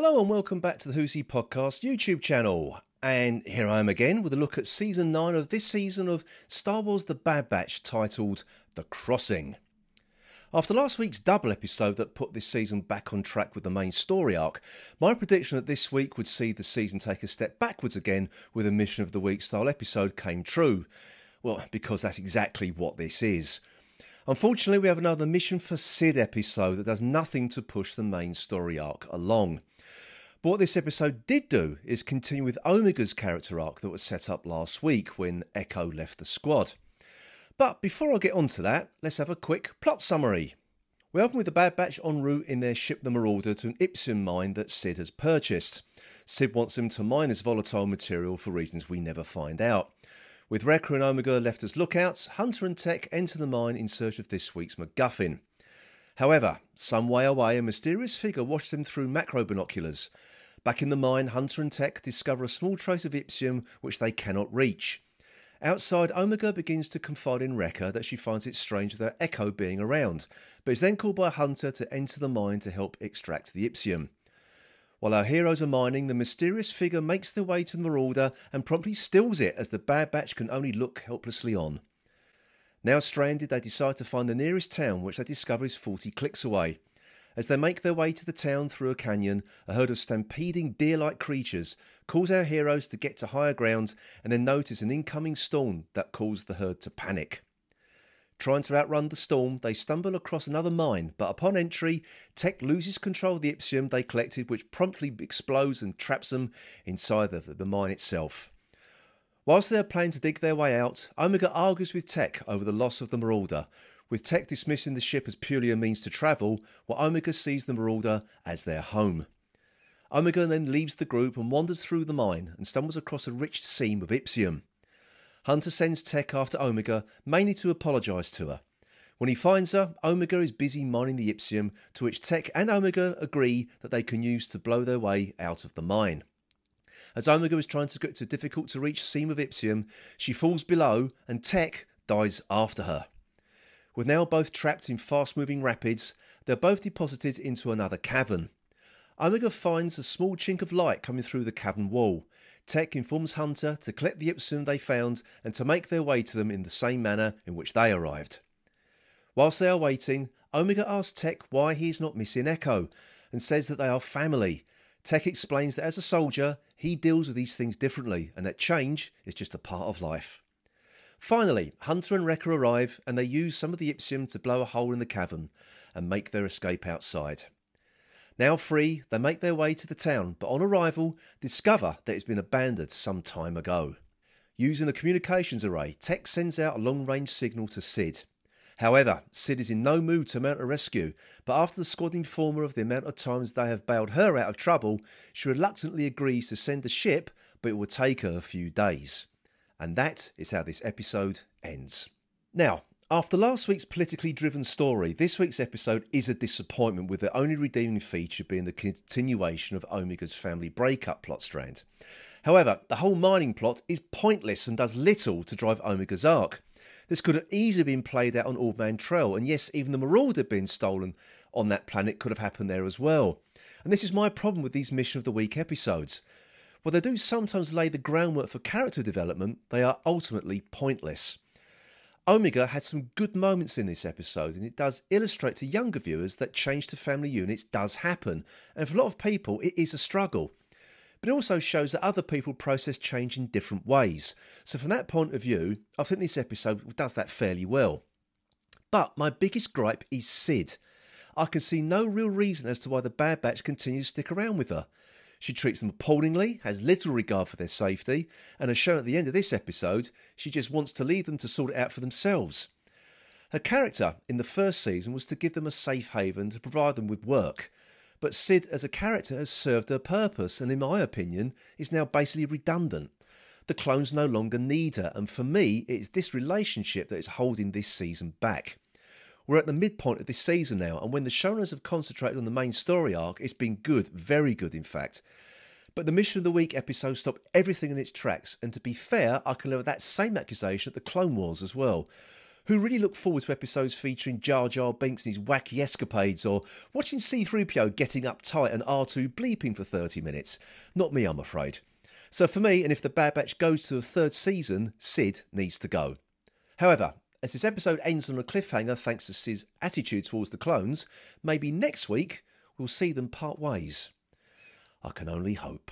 Hello and welcome back to the Who's Podcast YouTube channel. And here I am again with a look at season 9 of this season of Star Wars The Bad Batch titled The Crossing. After last week's double episode that put this season back on track with the main story arc, my prediction that this week would see the season take a step backwards again with a Mission of the Week style episode came true. Well, because that's exactly what this is. Unfortunately, we have another Mission for Cid episode that does nothing to push the main story arc along. But what this episode did do is continue with Omega's character arc that was set up last week when Echo left the squad. But before I get on to that, let's have a quick plot summary. We open with the Bad Batch en route in their ship the Marauder to an Ipsium mine that Cid has purchased. Cid wants them to mine this volatile material for reasons we never find out. With Wrecker and Omega left as lookouts, Hunter and Tech enter the mine in search of this week's MacGuffin. However, some way away, a mysterious figure watches them through macro binoculars. Back in the mine, Hunter and Tech discover a small trace of Ipsium which they cannot reach. Outside, Omega begins to confide in Wrecker that she finds it strange without Echo being around, but is then called by Hunter to enter the mine to help extract the Ipsium. While our heroes are mining, the mysterious figure makes their way to the Marauder and promptly steals it as the Bad Batch can only look helplessly on. Now stranded, they decide to find the nearest town, which they discover is 40 clicks away. As they make their way to the town through a canyon, a herd of stampeding deer like creatures calls our heroes to get to higher ground and then notice an incoming storm that caused the herd to panic. Trying to outrun the storm, they stumble across another mine, but upon entry, Tech loses control of the Ipsium they collected, which promptly explodes and traps them inside the mine itself. Whilst they are planning to dig their way out, Omega argues with Tech over the loss of the Marauder, with Tech dismissing the ship as purely a means to travel, while Omega sees the Marauder as their home. Omega then leaves the group and wanders through the mine and stumbles across a rich seam of Ipsium. Hunter sends Tech after Omega, mainly to apologise to her. When he finds her, Omega is busy mining the Ipsium, to which Tech and Omega agree that they can use to blow their way out of the mine. As Omega is trying to get to a difficult to reach seam of Ipsium, she falls below and Tech dies after her. With now both trapped in fast moving rapids, they're both deposited into another cavern. Omega finds a small chink of light coming through the cavern wall. Tech informs Hunter to collect the Ipsium they found and to make their way to them in the same manner in which they arrived. Whilst they are waiting, Omega asks Tech why he is not missing Echo and says that they are family. Tech explains that as a soldier, he deals with these things differently and that change is just a part of life. Finally, Hunter and Wrecker arrive and they use some of the Ipsium to blow a hole in the cavern and make their escape outside. Now free, they make their way to the town, but on arrival, discover that it's been abandoned some time ago. Using a communications array, Tech sends out a long range signal to Cid. However, Cid is in no mood to mount a rescue, but after the squad inform her of the amount of times they have bailed her out of trouble, she reluctantly agrees to send the ship, but it will take her a few days. And that is how this episode ends. Now, after last week's politically driven story, this week's episode is a disappointment with the only redeeming feature being the continuation of Omega's family breakup plot strand. However, the whole mining plot is pointless and does little to drive Omega's arc. This could have easily been played out on Ord Mantell, and yes, even the Marauder being stolen on that planet could have happened there as well. And this is my problem with these Mission of the Week episodes. While they do sometimes lay the groundwork for character development, they are ultimately pointless. Omega had some good moments in this episode, and it does illustrate to younger viewers that change to family units does happen, and for a lot of people, it is a struggle. But it also shows that other people process change in different ways. So, from that point of view, I think this episode does that fairly well. But my biggest gripe is Cid. I can see no real reason as to why the Bad Batch continues to stick around with her. She treats them appallingly, has little regard for their safety, and as shown at the end of this episode, she just wants to leave them to sort it out for themselves. Her character in the first season was to give them a safe haven to provide them with work. But Cid as a character has served her purpose and, in my opinion, is now basically redundant. The clones no longer need her, and for me, it is this relationship that is holding this season back. We're at the midpoint of this season now, and when the showrunners have concentrated on the main story arc, it's been good, very good in fact. But the Mission of the Week episode stopped everything in its tracks, and to be fair, I can level that same accusation at the Clone Wars as well. Who really look forward to episodes featuring Jar Jar Binks and his wacky escapades, or watching C3PO getting uptight and R2 bleeping for 30 minutes. Not me, I'm afraid. So for me, and if the Bad Batch goes to the third season, Cid needs to go. However, as this episode ends on a cliffhanger thanks to Cid's attitude towards the clones, maybe next week we'll see them part ways. I can only hope.